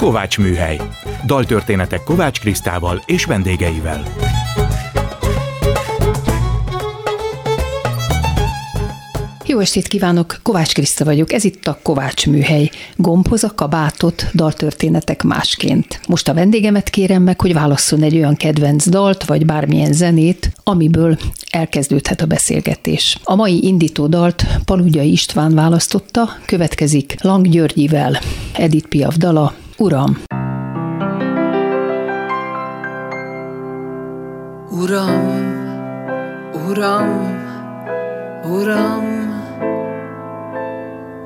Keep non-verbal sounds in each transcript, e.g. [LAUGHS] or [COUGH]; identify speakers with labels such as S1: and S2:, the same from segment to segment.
S1: Kovács Műhely. Daltörténetek Kovács Krisztával és vendégeivel.
S2: Jó estét kívánok, Kovács Kriszta vagyok, ez itt a Kovács Műhely. Gombhoz a kabátot, daltörténetek másként. Most a vendégemet kérem meg, hogy válasszon egy olyan kedvenc dalt, vagy bármilyen zenét, amiből elkezdődhet a beszélgetés. A mai indító dalt Palugyai István választotta, következik Lang Györgyivel, Edith Piaf dala, Uram.
S3: Uram, Uram, Uram,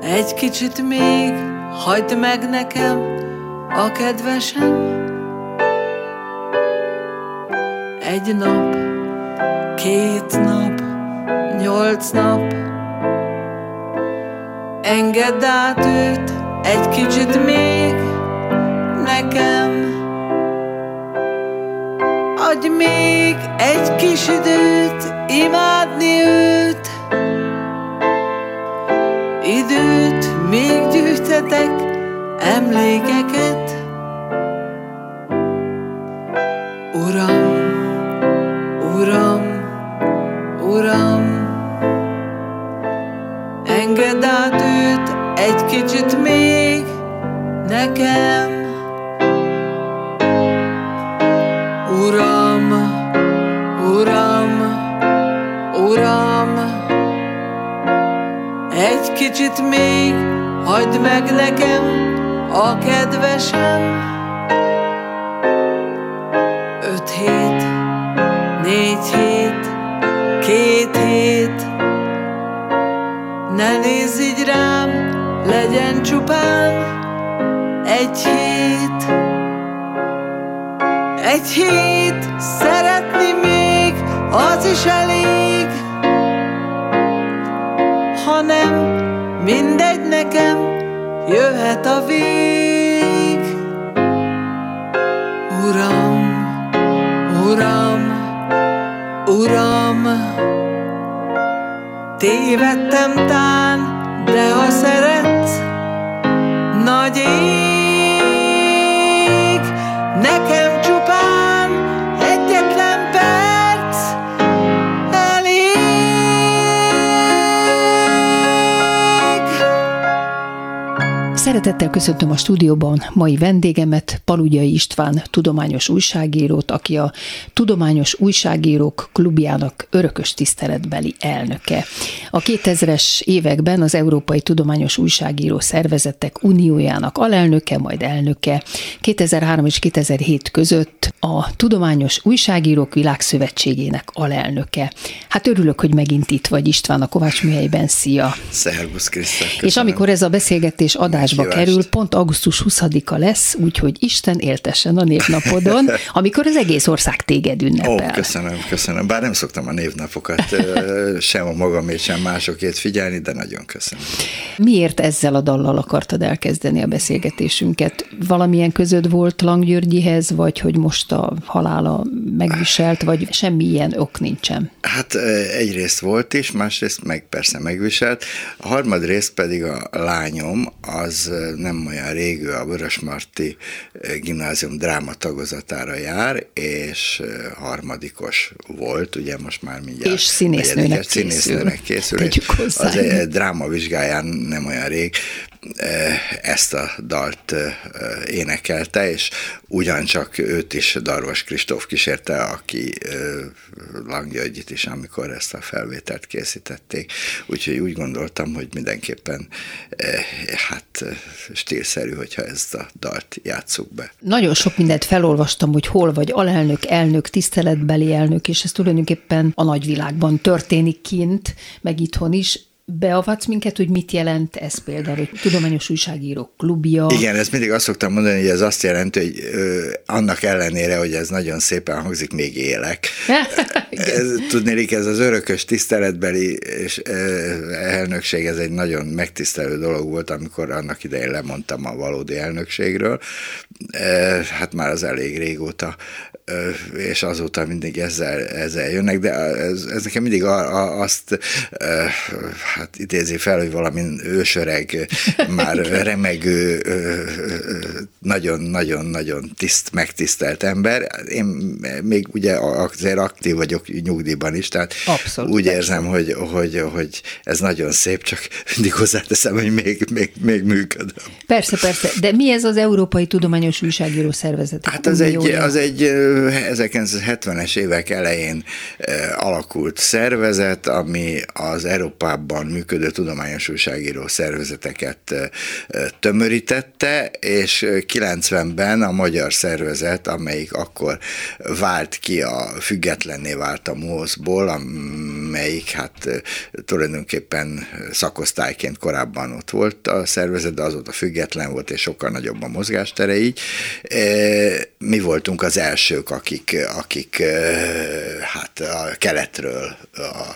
S3: egy kicsit még hagyd meg nekem a kedvesem. Egy nap, két nap, nyolc nap, engedd át őt egy kicsit még nekem. Adj még egy kis időt imádni őt, időt még gyűjtetek emlékeket. Uram, Uram, Uram, engedd át őt egy kicsit még nekem. Kicsit még hagyd meg nekem a kedvesem. Öt hét, négy hét, két hét, ne nézz így rám, legyen csupán egy hét. Egy hét szeretni még, az is elég. Mindegy nekem, jöhet a vég. Uram, Uram, Uram, tévedtem tán, de ha szeretsz, nagy ég,
S2: Szeretettel köszöntöm a stúdióban mai vendégemet, Palugyai István tudományos újságírót, aki a Tudományos Újságírók Klubjának örökös tiszteletbeli elnöke. A 2000-es években az Európai Tudományos Újságíró Szervezetek Uniójának alelnöke, majd elnöke. 2003 és 2007 között a Tudományos Újságírók Világszövetségének alelnöke. Hát örülök, hogy megint itt vagy István a Kovács műhelyben. Szia!
S4: Szervusz, Kriszta.
S2: És amikor ez a beszélgetés adásba. Kerül, pont augusztus 20-a lesz, úgyhogy Isten éltessen a névnapodon, [LAUGHS] amikor az egész ország téged
S4: Ó,
S2: ünnepel.
S4: köszönöm, köszönöm. Bár nem szoktam a névnapokat [LAUGHS] sem a magamét, sem másokét figyelni, de nagyon köszönöm.
S2: Miért ezzel a dallal akartad elkezdeni a beszélgetésünket? Valamilyen közöd volt Lang Györgyihez, vagy hogy most a halála megviselt, vagy semmilyen ok nincsen?
S4: Hát egyrészt volt is, másrészt meg persze megviselt. A harmadrészt pedig a lányom, az nem olyan régő a Vörösmarty gimnázium dráma tagozatára jár, és harmadikos volt, ugye most már mindjárt.
S2: És színésznőnek
S4: negyediket,
S2: készül.
S4: Színésznőnek készül.
S2: Tegyük
S4: és. Az egy dráma vizsgáján nem olyan rég ezt a dalt énekelte, és ugyancsak őt is Darvas Kristóf kísérte, aki eh, Lang Györgyit is, amikor ezt a felvételt készítették. Úgyhogy úgy gondoltam, hogy mindenképpen hát stílszerű, hogyha ezt a dalt játsszuk be.
S2: Nagyon sok mindent felolvastam, hogy hol vagy alelnök, elnök, tiszteletbeli elnök, és ez tulajdonképpen a nagyvilágban történik kint, meg itthon is. Beavatsz minket, hogy mit jelent ez például, hogy Tudományos Újságírók Klubja.
S4: Igen, ezt mindig azt szoktam mondani, hogy ez azt jelenti, hogy ö, annak ellenére, hogy ez nagyon szépen hangzik, még élek. [LAUGHS] ez, tudnélik, ez az örökös tiszteletbeli és elnökség, ez egy nagyon megtisztelő dolog volt, amikor annak idején lemondtam a valódi elnökségről. Hát már az elég régóta és azóta mindig ezzel, ezzel jönnek, de ez, ez nekem mindig a, a, azt hát idézi fel, hogy valami ősöreg, [LAUGHS] már remegő, nagyon-nagyon-nagyon tiszt, megtisztelt ember. Én még ugye azért aktív vagyok nyugdíjban is, tehát Abszolút, úgy érzem, hogy, hogy, hogy ez nagyon szép, csak mindig hozzáteszem, hogy még, még, még működ.
S2: Persze, persze, de mi ez az Európai Tudományos Újságíró Szervezet?
S4: Hát az egy, az egy 1970-es évek elején alakult szervezet, ami az Európában működő tudományos újságíró szervezeteket tömörítette, és 90-ben a magyar szervezet, amelyik akkor vált ki a függetlenné vált a MOSZ-ból, amelyik hát tulajdonképpen szakosztályként korábban ott volt a szervezet, de azóta független volt, és sokkal nagyobb a mozgástere így. Mi voltunk az elsők, akik, akik hát a keletről a,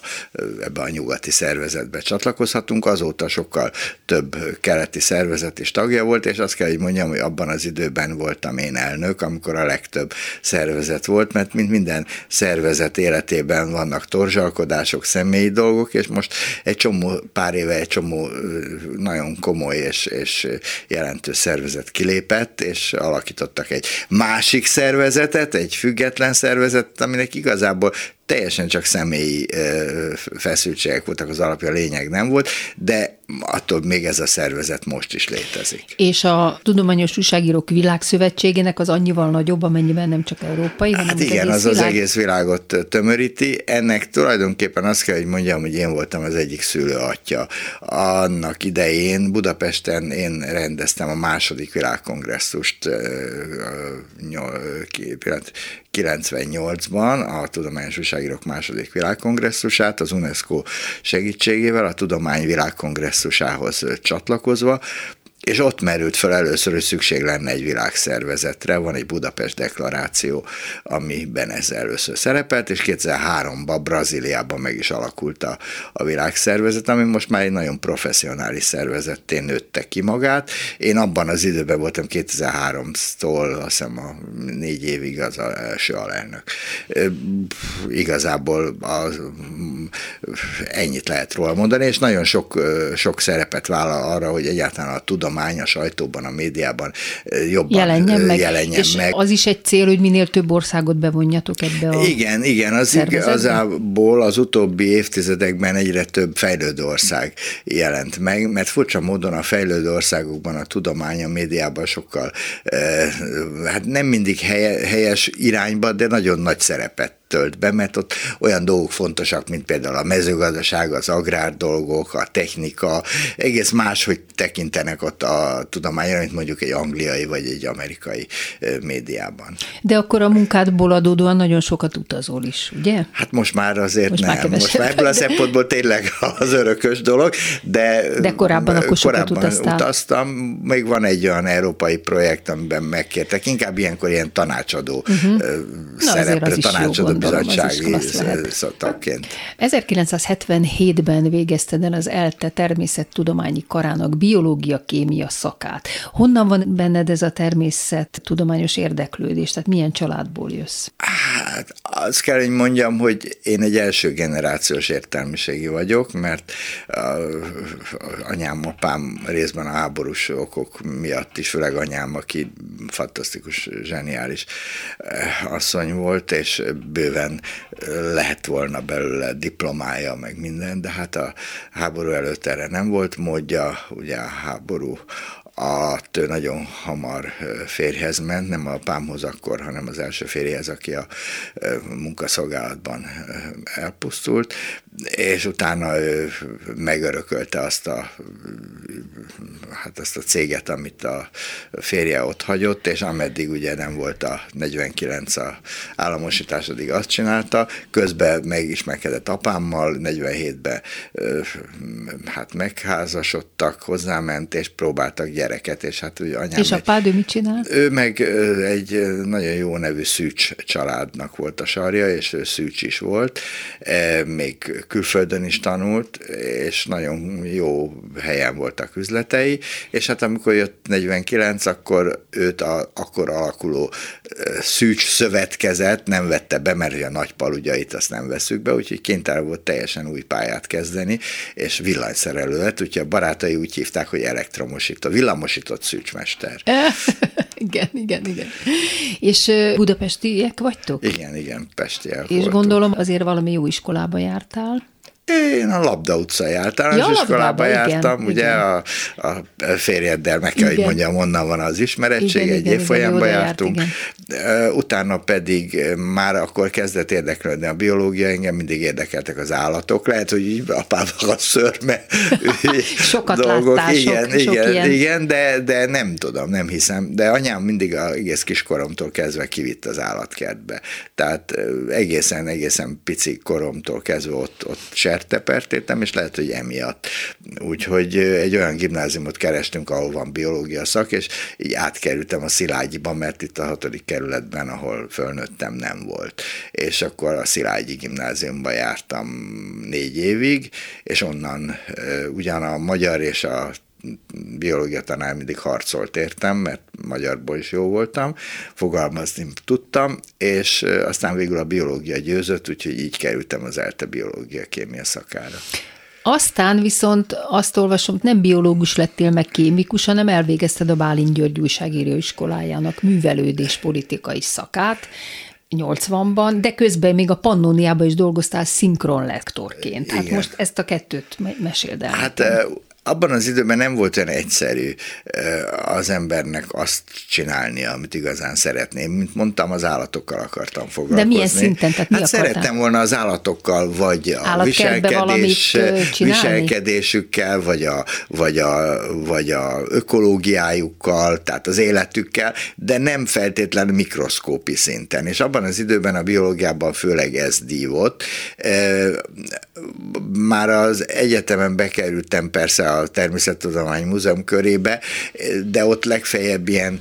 S4: ebbe a nyugati szervezetbe csatlakozhatunk, azóta sokkal több keleti szervezet is tagja volt, és azt kell, hogy mondjam, hogy abban az időben voltam én elnök, amikor a legtöbb szervezet volt, mert mint minden szervezet életében vannak torzsalkodások, személyi dolgok, és most egy csomó, pár éve egy csomó nagyon komoly és, és jelentős szervezet kilépett, és alakítottak egy másik szervezetet, egy független szervezet, aminek igazából teljesen csak személyi feszültségek voltak, az alapja lényeg nem volt, de attól még ez a szervezet most is létezik.
S2: És a Tudományos Újságírók Világszövetségének az annyival nagyobb, amennyiben nem csak európai,
S4: hanem hát igen, az, az világ... az egész világot tömöríti. Ennek tulajdonképpen azt kell, hogy mondjam, hogy én voltam az egyik szülő atya. Annak idején Budapesten én rendeztem a második világkongresszust 98-ban, a Tudományos Újságírók második világkongresszusát, az UNESCO segítségével, a Tudomány világkongresszusához csatlakozva, és ott merült fel először, hogy szükség lenne egy világszervezetre, van egy Budapest deklaráció, amiben ez először szerepelt, és 2003-ban Brazíliában meg is alakult a, a világszervezet, ami most már egy nagyon professzionális szervezetté nőtte ki magát. Én abban az időben voltam 2003-tól, azt hiszem a négy évig az a első alelnök. Igazából az, ennyit lehet róla mondani, és nagyon sok, sok szerepet vállal arra, hogy egyáltalán a tudomány tudomány a sajtóban, a médiában jobban jelenjen meg. Jelenjen
S2: és
S4: meg.
S2: az is egy cél, hogy minél több országot bevonjatok ebbe a
S4: Igen, igen, az igazából az utóbbi évtizedekben egyre több fejlődő ország jelent meg, mert furcsa módon a fejlődő országokban a tudomány a médiában sokkal, hát nem mindig helyes irányba, de nagyon nagy szerepet tölt be, mert ott olyan dolgok fontosak, mint például a mezőgazdaság, az agrár dolgok, a technika, egész más, hogy tekintenek ott a tudományra, mint mondjuk egy angliai vagy egy amerikai médiában.
S2: De akkor a munkádból adódóan nagyon sokat utazol is, ugye?
S4: Hát most már azért most nem. Már most már ebből a szempontból tényleg [LAUGHS] az örökös dolog, de,
S2: de korábban akkor sokat korábban utaztál.
S4: utaztam. Még van egy olyan európai projekt, amiben megkértek, inkább ilyenkor ilyen tanácsadó uh-huh. szerepre, tanácsadó bizottsági tagként.
S2: 1977-ben végezted el az ELTE természettudományi karának biológia, kémia szakát. Honnan van benned ez a természet tudományos érdeklődés? Tehát milyen családból jössz?
S4: Hát azt kell, hogy mondjam, hogy én egy első generációs értelmiségi vagyok, mert anyám, apám részben a háborús okok miatt is, főleg anyám, aki fantasztikus, zseniális eh, asszony volt, és bőven lehet volna belőle diplomája, meg minden, de hát a háború előtt erre nem volt módja, ugye a háború ő nagyon hamar férjhez ment, nem a pámhoz akkor, hanem az első férjhez, aki a munkaszolgálatban elpusztult, és utána ő megörökölte azt a, hát azt a céget, amit a férje ott hagyott, és ameddig ugye nem volt a 49 a államosítás, addig azt csinálta, közben megismerkedett apámmal, 47-ben hát megházasodtak, hozzáment, és próbáltak gyereket, és hát ugye anyám...
S2: És apád, ő mit csinál?
S4: Ő meg egy nagyon jó nevű Szűcs családnak volt a sarja, és ő Szűcs is volt, még külföldön is tanult, és nagyon jó helyen voltak üzletei, és hát amikor jött 49, akkor őt a, akkor alakuló Szűcs szövetkezet nem vette be, mert a nagy palugyait azt nem veszük be, úgyhogy kénytelen volt teljesen új pályát kezdeni, és villanyszerelő lett, úgyhogy a barátai úgy hívták, hogy elektromosító, villamosított szűcsmester. [LAUGHS]
S2: igen, igen, igen. És budapestiek vagytok?
S4: Igen, igen, pestiek
S2: És voltunk. gondolom azért valami jó iskolába jártál.
S4: Én a Labda utcai általános ja, iskolába jártam, igen, ugye igen. A, a férjeddel meg kell, igen. hogy mondjam, onnan van az ismerettség, igen, egy igen, jártunk. Járt, igen. Utána pedig már akkor kezdett érdeklődni a biológia, engem mindig érdekeltek az állatok. Lehet, hogy így apával a szörme [LAUGHS]
S2: Sokat dolgok. Láttál,
S4: igen,
S2: sok,
S4: igen,
S2: sok ilyen.
S4: igen de, de nem tudom, nem hiszem. De anyám mindig a egész kiskoromtól kezdve kivitt az állatkertbe. Tehát egészen, egészen pici koromtól kezdve ott, ott sertepertétem, és lehet, hogy emiatt. Úgyhogy egy olyan gimnáziumot kerestünk, ahol van biológia szak, és így átkerültem a Szilágyiba, mert itt a hatodik kerületben, ahol fölnőttem, nem volt. És akkor a Szilágyi gimnáziumba jártam négy évig, és onnan ugyan a magyar és a biológia tanár mindig harcolt értem, mert magyarból is jó voltam, fogalmazni tudtam, és aztán végül a biológia győzött, úgyhogy így kerültem az ELTE biológia kémia szakára.
S2: Aztán viszont azt olvasom, nem biológus lettél meg kémikus, hanem elvégezted a Bálint György újságíróiskolájának művelődés politikai szakát, 80-ban, de közben még a Pannoniában is dolgoztál szinkronlektorként. Hát Igen. most ezt a kettőt meséld el.
S4: Hát abban az időben nem volt olyan egyszerű az embernek azt csinálni, amit igazán szeretném. Mint mondtam, az állatokkal akartam foglalkozni.
S2: De milyen szinten? Tehát mi
S4: hát akartál? szerettem volna az állatokkal, vagy a viselkedés, viselkedésükkel, vagy a, vagy, a, vagy a ökológiájukkal, tehát az életükkel, de nem feltétlenül mikroszkópi szinten. És abban az időben a biológiában főleg ez dívott. Már az egyetemen bekerültem persze a Természettudomány Múzeum körébe, de ott legfeljebb ilyen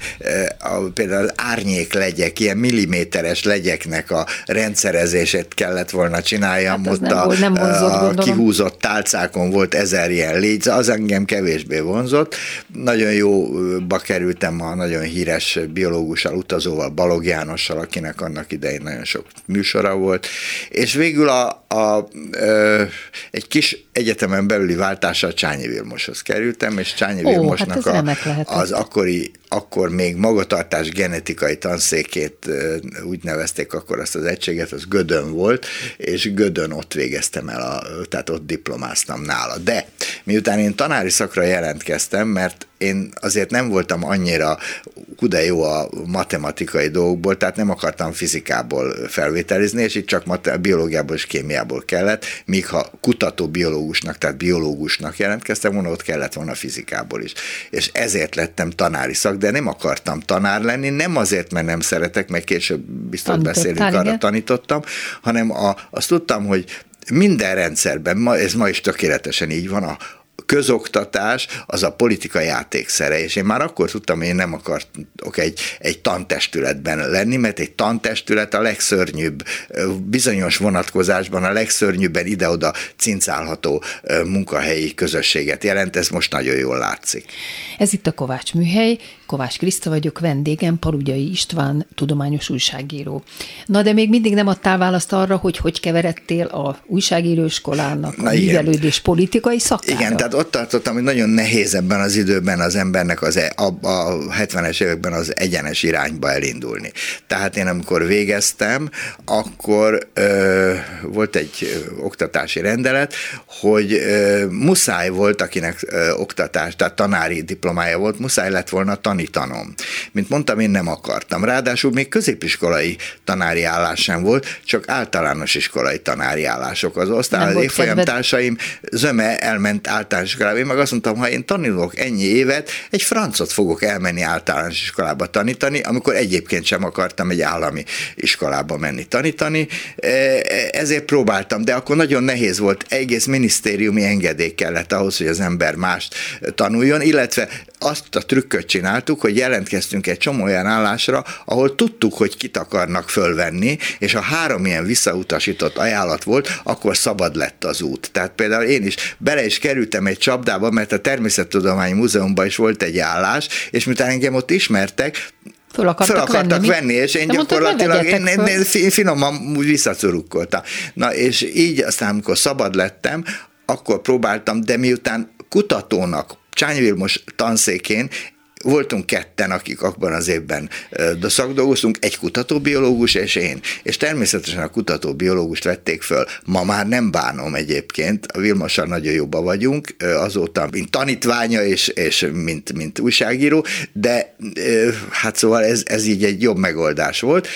S4: a, például árnyék legyek, ilyen milliméteres legyeknek a rendszerezését kellett volna csináljam. Hát
S2: ott nem, a, volt, nem vonzott,
S4: a kihúzott tálcákon volt ezer ilyen légy, az engem kevésbé vonzott. Nagyon jóba kerültem a nagyon híres biológussal, utazóval, Balog Jánossal, akinek annak idején nagyon sok műsora volt, és végül a, a, a, egy kis egyetemen belüli váltással Csányi Vilmoshoz kerültem, és Csányi Ó, Vilmosnak
S2: hát
S4: a, az akkori, akkor még magatartás genetikai tanszékét úgy nevezték akkor azt az egységet, az Gödön volt, és Gödön ott végeztem el, a, tehát ott diplomáztam nála. De miután én tanári szakra jelentkeztem, mert én azért nem voltam annyira kude jó a matematikai dolgokból, tehát nem akartam fizikából felvételizni, és itt csak mate- biológiából és kémiából kellett, míg ha kutató biológusnak, tehát biológusnak jelentkeztem volna, ott kellett volna fizikából is. És ezért lettem tanári szak, de nem akartam tanár lenni, nem azért, mert nem szeretek, meg később biztos beszélünk, arra tanítottam, hanem a, azt tudtam, hogy minden rendszerben, ma, ez ma is tökéletesen így van, a, közoktatás az a politika játékszere, és én már akkor tudtam, hogy én nem akarok egy, egy tantestületben lenni, mert egy tantestület a legszörnyűbb, bizonyos vonatkozásban a legszörnyűbben ide-oda cincálható munkahelyi közösséget jelent, ez most nagyon jól látszik.
S2: Ez itt a Kovács Műhely, Kovács Kriszta vagyok, vendégem Palugyai István, tudományos újságíró. Na de még mindig nem adtál választ arra, hogy hogy keveredtél a újságíróiskolának, a művelődés politikai szakára.
S4: Igen, tehát ott tartottam, hogy nagyon nehéz ebben az időben az embernek az, e, a, a 70-es években az egyenes irányba elindulni. Tehát én amikor végeztem, akkor ö, volt egy oktatási rendelet, hogy ö, muszáj volt, akinek ö, oktatás, tehát tanári diplomája volt, muszáj lett volna tanítanom. Mint mondtam, én nem akartam. Ráadásul még középiskolai tanári állás sem volt, csak általános iskolai tanári állások. Az osztály évfolyamtársaim zöme elment általános iskolába. Én meg azt mondtam, ha én tanulok ennyi évet, egy francot fogok elmenni általános iskolába tanítani, amikor egyébként sem akartam egy állami iskolába menni tanítani. E, ezért próbáltam, de akkor nagyon nehéz volt, egész minisztériumi engedély kellett ahhoz, hogy az ember mást tanuljon, illetve azt a trükköt csináltuk, hogy jelentkeztünk egy csomó olyan állásra, ahol tudtuk, hogy kit akarnak fölvenni, és ha három ilyen visszautasított ajánlat volt, akkor szabad lett az út. Tehát például én is bele is kerültem egy csapdába, mert a Természettudományi Múzeumban is volt egy állás, és miután engem ott ismertek,
S2: Föl akartak,
S4: föl akartak venni, venni, és én
S2: De
S4: gyakorlatilag én, én, én finoman úgy visszacurukkoltam. Na és így aztán, amikor szabad lettem, akkor próbáltam, de miután kutatónak Csányi Vilmos tanszékén voltunk ketten, akik abban az évben szakdolgoztunk, egy kutatóbiológus és én. És természetesen a kutatóbiológust vették föl. Ma már nem bánom egyébként, a Vilmossal nagyon jobban vagyunk, azóta, mint tanítványa és, és mint, mint újságíró, de hát szóval ez, ez így egy jobb megoldás volt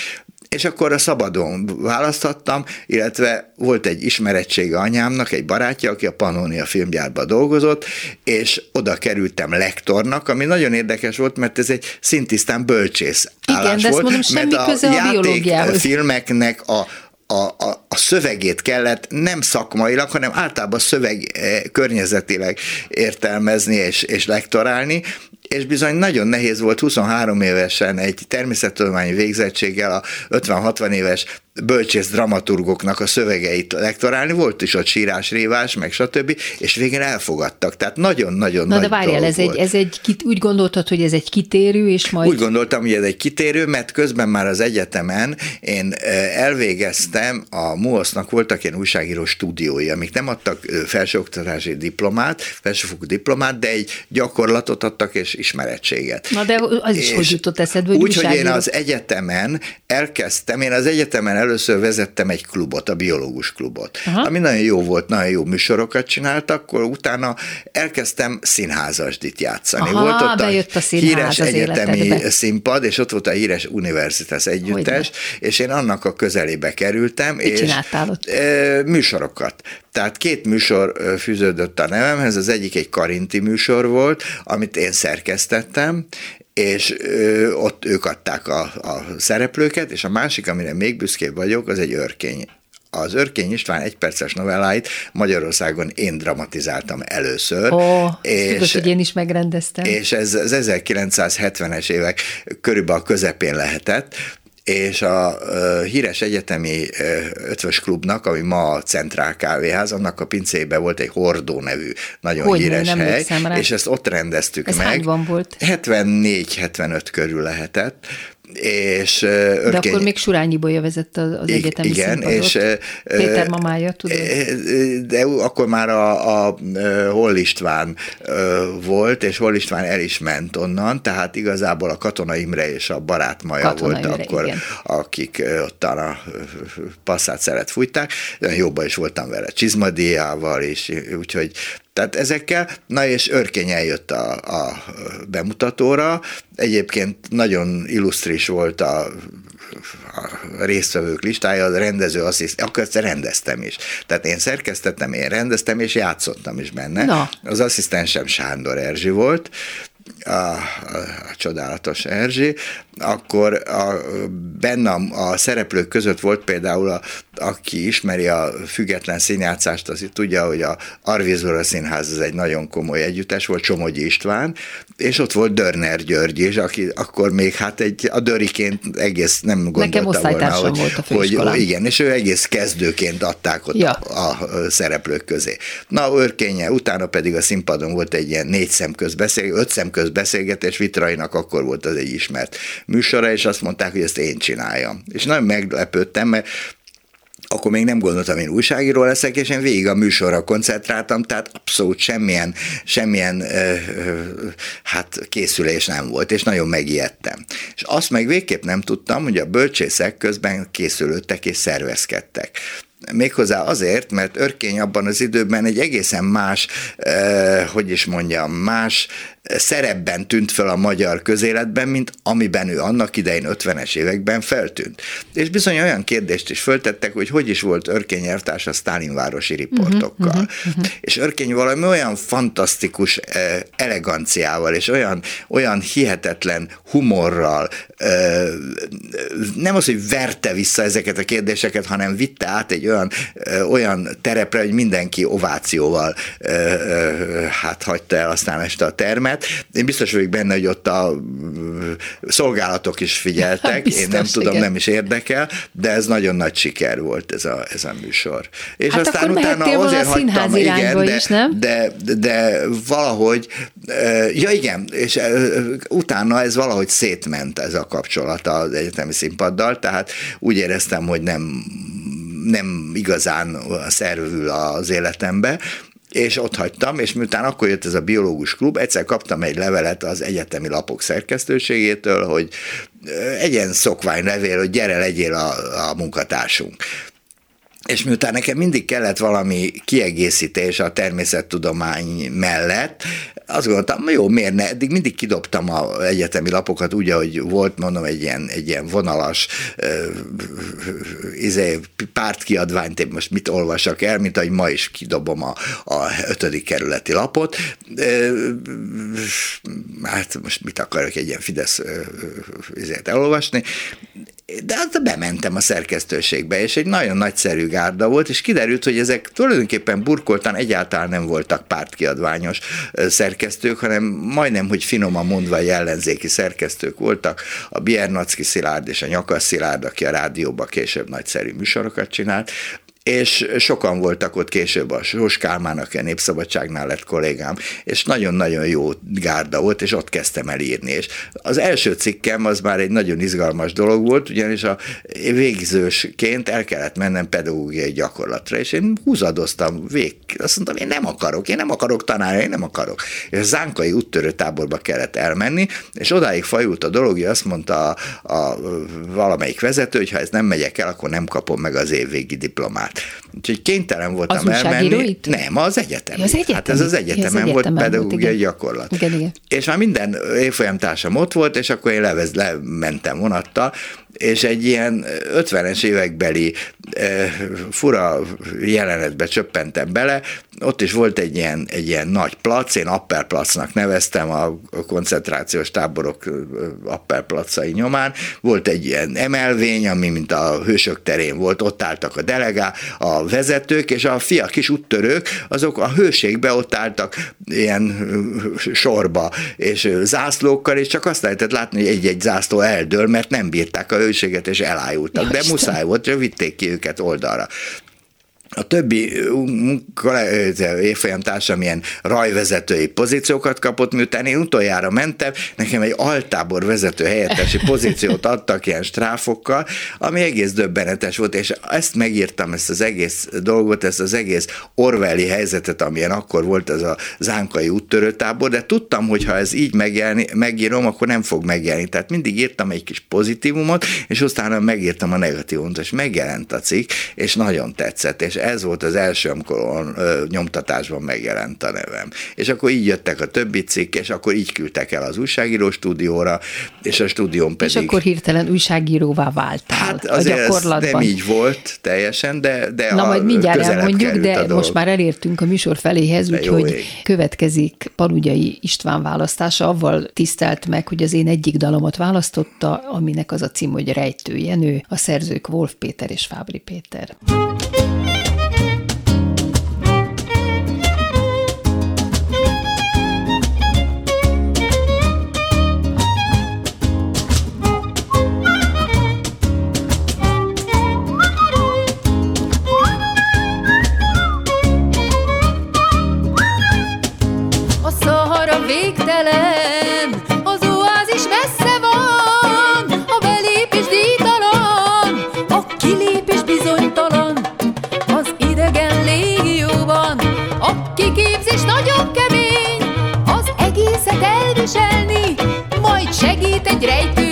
S4: és akkor a szabadon választhattam, illetve volt egy ismerettsége anyámnak, egy barátja, aki a Pannonia filmgyárban dolgozott, és oda kerültem lektornak, ami nagyon érdekes volt, mert ez egy szintisztán bölcsész
S2: Igen,
S4: állás
S2: de
S4: volt,
S2: mondom, semmi
S4: mert a
S2: köze a biológiához.
S4: filmeknek a a, a, a szövegét kellett nem szakmailag, hanem általában szöveg eh, környezetileg értelmezni és, és lektorálni, és bizony nagyon nehéz volt 23 évesen egy természettudományi végzettséggel a 50-60 éves bölcsész dramaturgoknak a szövegeit lektorálni, volt is ott sírás, révás, meg stb., és végén elfogadtak. Tehát nagyon-nagyon
S2: Na
S4: nagy
S2: de várjál, ez egy, ez egy, úgy gondoltad, hogy ez egy kitérő, és majd...
S4: Úgy gondoltam, hogy ez egy kitérő, mert közben már az egyetemen én elvégeztem, a MUOSZ-nak voltak ilyen újságíró stúdiói, amik nem adtak felsőoktatási diplomát, felsőfokú diplomát, de egy gyakorlatot adtak és ismerettséget.
S2: Na de az is
S4: és
S2: hogy jutott eszedbe, hogy
S4: Úgy, hogy én az egyetemen elkezdtem, én az egyetemen először vezettem egy klubot, a biológus klubot, Aha. ami nagyon jó volt, nagyon jó műsorokat csináltak, akkor utána elkezdtem színházasdit játszani.
S2: Aha,
S4: volt ott a,
S2: bejött a színház
S4: híres
S2: az
S4: egyetemi
S2: életedbe.
S4: színpad, és ott volt a híres Universitas együttes, és én annak a közelébe kerültem.
S2: Mit
S4: és
S2: csináltál ott?
S4: Műsorokat. Tehát két műsor fűződött a nevemhez, az egyik egy karinti műsor volt, amit én szerkesztettem, és ö, ott ők adták a, a szereplőket, és a másik, amire még büszkébb vagyok, az egy örkény az Örkény István egyperces novelláit Magyarországon én dramatizáltam először.
S2: Ó, és, hogy én is megrendeztem.
S4: És ez az 1970-es évek körülbelül a közepén lehetett, és a híres egyetemi ötvös klubnak, ami ma a Centrál Kávéház, annak a pincébe volt egy Hordó nevű nagyon
S2: Hogy
S4: híres
S2: nem
S4: hely, és ezt ott rendeztük
S2: Ez
S4: meg.
S2: volt?
S4: 74-75 körül lehetett, és uh,
S2: De
S4: örkény...
S2: akkor még Surányi Bolya vezette az egyetemi
S4: Igen,
S2: színpadot.
S4: és...
S2: Péter mamája, tudod?
S4: De akkor már a, a Hol István volt, és Hol István el is ment onnan, tehát igazából a Katona Imre és a Barát Maja
S2: Katona
S4: volt
S2: Imre,
S4: akkor,
S2: igen.
S4: akik ottan a passzát szeret fújták. Jobban is voltam vele, Csizmadiával is, úgyhogy tehát ezekkel, na és Örkény eljött a, a bemutatóra, egyébként nagyon illusztris volt a a résztvevők listája, az rendező assziszt, akkor ezt rendeztem is. Tehát én szerkesztettem, én rendeztem, és játszottam is benne.
S2: Na.
S4: Az asszisztensem Sándor Erzsi volt, a, a, csodálatos Erzsi, akkor a, benne a, a szereplők között volt például, a, aki ismeri a független színjátszást, az tudja, hogy a Arvizora Színház az egy nagyon komoly együttes volt, Csomogyi István, és ott volt Dörner György is, aki akkor még hát egy, a Döriként egész nem gondolta volna, hogy,
S2: volt a
S4: hogy igen, és ő egész kezdőként adták ott
S2: Ja.
S4: a, a szereplők közé. Na, őrkénye, utána pedig a színpadon volt egy ilyen négy szemköz beszélgetés, öt szemköz beszélgetés, Vitrainak akkor volt az egy ismert műsora, és azt mondták, hogy ezt én csináljam. És nagyon meglepődtem, mert akkor még nem gondoltam, én újságíró leszek, és én végig a műsorra koncentráltam, tehát abszolút semmilyen, semmilyen ö, ö, hát készülés nem volt, és nagyon megijedtem. És azt meg végképp nem tudtam, hogy a bölcsészek közben készülődtek és szervezkedtek. Méghozzá azért, mert Örkény abban az időben egy egészen más, eh, hogy is mondjam, más szerepben tűnt fel a magyar közéletben, mint amiben ő annak idején 50-es években feltűnt. És bizony olyan kérdést is föltettek, hogy hogy is volt Örkény a Sztálinvárosi riportokkal. Uh-huh, uh-huh. És Örkény valami olyan fantasztikus eh, eleganciával, és olyan, olyan hihetetlen humorral, eh, nem az, hogy verte vissza ezeket a kérdéseket, hanem vitte át egy olyan, eh, olyan terepre, hogy mindenki ovációval hát hagyta el aztán este a termet, filmet. Én biztos vagyok benne, hogy ott a szolgálatok is figyeltek, [LAUGHS] biztos, én nem tudom, igen. nem is érdekel, de ez nagyon nagy siker volt ez a, ez a műsor. És hát aztán utána azért hagytam, igen, de, is, nem? De, de, de valahogy, ja igen, és utána ez valahogy szétment ez a kapcsolat az egyetemi színpaddal, tehát úgy éreztem, hogy nem nem igazán szervül az életembe, és ott hagytam, és miután akkor jött ez a biológus klub, egyszer kaptam egy levelet az egyetemi lapok szerkesztőségétől, hogy egy ilyen szokványlevél, hogy gyere, legyél a, a munkatársunk. És miután nekem mindig kellett valami kiegészítés a természettudomány mellett, azt gondoltam, jó, miért ne? Eddig mindig kidobtam a egyetemi lapokat úgy, ahogy volt, mondom, egy ilyen, egy ilyen vonalas uh, izé, pártkiadványt, én most mit olvasak el, mint ahogy ma is kidobom a, a ötödik kerületi lapot. Uh, hát most mit akarok egy ilyen Fidesz uh, izét elolvasni, de hát bementem a szerkesztőségbe, és egy nagyon nagyszerű gárda volt, és kiderült, hogy ezek tulajdonképpen burkoltan egyáltalán nem voltak pártkiadványos szerkesztők, hanem majdnem, hogy finoman mondva ellenzéki szerkesztők voltak. A Biernacki Szilárd és a Nyakas Szilárd, aki a rádióban később nagyszerű műsorokat csinált, és sokan voltak ott később a Sós Kálmán, aki a Népszabadságnál lett kollégám, és nagyon-nagyon jó gárda volt, és ott kezdtem el írni. És az első cikkem az már egy nagyon izgalmas dolog volt, ugyanis a végzősként el kellett mennem pedagógiai gyakorlatra, és én húzadoztam vég, azt mondtam, én nem akarok, én nem akarok tanárni, én nem akarok. És a Zánkai úttörő táborba kellett elmenni, és odáig fajult a dolog, hogy azt mondta a, a valamelyik vezető, hogy ha ez nem megyek el, akkor nem kapom meg az évvégi diplomát. Úgyhogy kénytelen voltam
S2: az
S4: elmenni. Nem, az egyetem. Ja, az egyetem. Hát ez az egyetemen volt pedagógiai volt, gyakorlat.
S2: Igen, igen.
S4: És már minden évfolyamtársam ott volt, és akkor én levez, lementem vonattal, és egy ilyen 50-es évekbeli e, fura jelenetbe csöppentem bele, ott is volt egy ilyen, egy ilyen nagy plac, én Appelplacnak neveztem a koncentrációs táborok Appelplacai nyomán, volt egy ilyen emelvény, ami mint a hősök terén volt, ott álltak a delegá, a vezetők, és a fiak is úttörők, azok a hőségbe ott álltak ilyen sorba, és zászlókkal, és csak azt lehetett látni, hogy egy-egy zászló eldől, mert nem bírták a hőséget, és elájultak. De muszáj volt, hogy vitték ki őket oldalra a többi évfolyam társam ilyen rajvezetői pozíciókat kapott, miután én utoljára mentem, nekem egy altábor vezető helyettesi pozíciót adtak ilyen stráfokkal, ami egész döbbenetes volt, és ezt megírtam, ezt az egész dolgot, ezt az egész orwelli helyzetet, amilyen akkor volt ez a zánkai úttörőtábor, de tudtam, hogy ha ez így megjelni, megírom, akkor nem fog megjelenni. Tehát mindig írtam egy kis pozitívumot, és utána megírtam a negatívumot, és megjelent a cikk, és nagyon tetszett, és ez volt az első, amikor ö, nyomtatásban megjelent a nevem. És akkor így jöttek a többi cikk, és akkor így küldtek el az újságíró stúdióra, és a stúdión pedig...
S2: És akkor hirtelen újságíróvá váltál
S4: hát azért a gyakorlatban. Ez nem így volt teljesen, de, de
S2: Na majd mindjárt elmondjuk, de most már elértünk a műsor feléhez, úgyhogy következik Palugyai István választása, avval tisztelt meg, hogy az én egyik dalomat választotta, aminek az a cím, hogy Rejtő Jenő, a szerzők Wolf Péter és Fábri Péter.
S5: bizonytalan,
S2: majd segít egy rejtőregény.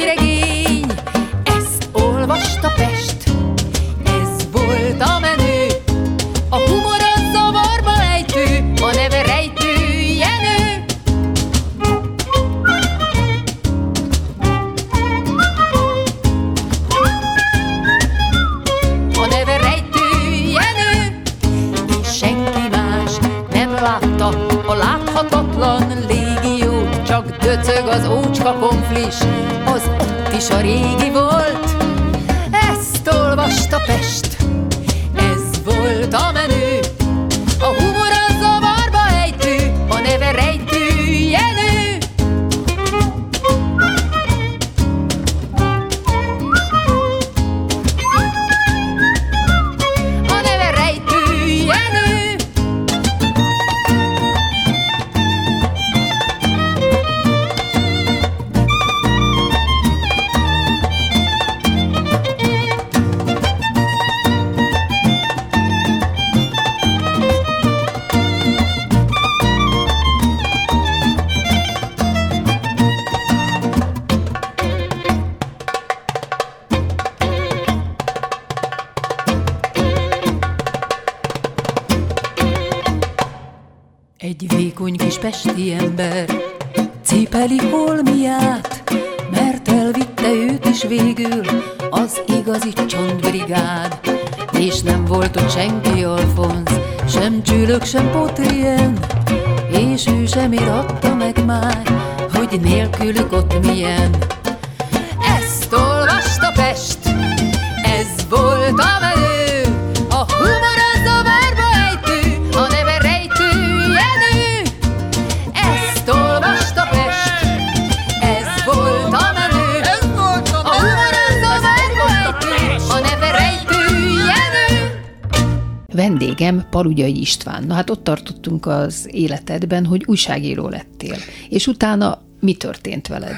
S6: Vendégem Palugyai István. Na hát ott tartottunk az életedben, hogy újságíró lettél. És utána mi történt veled?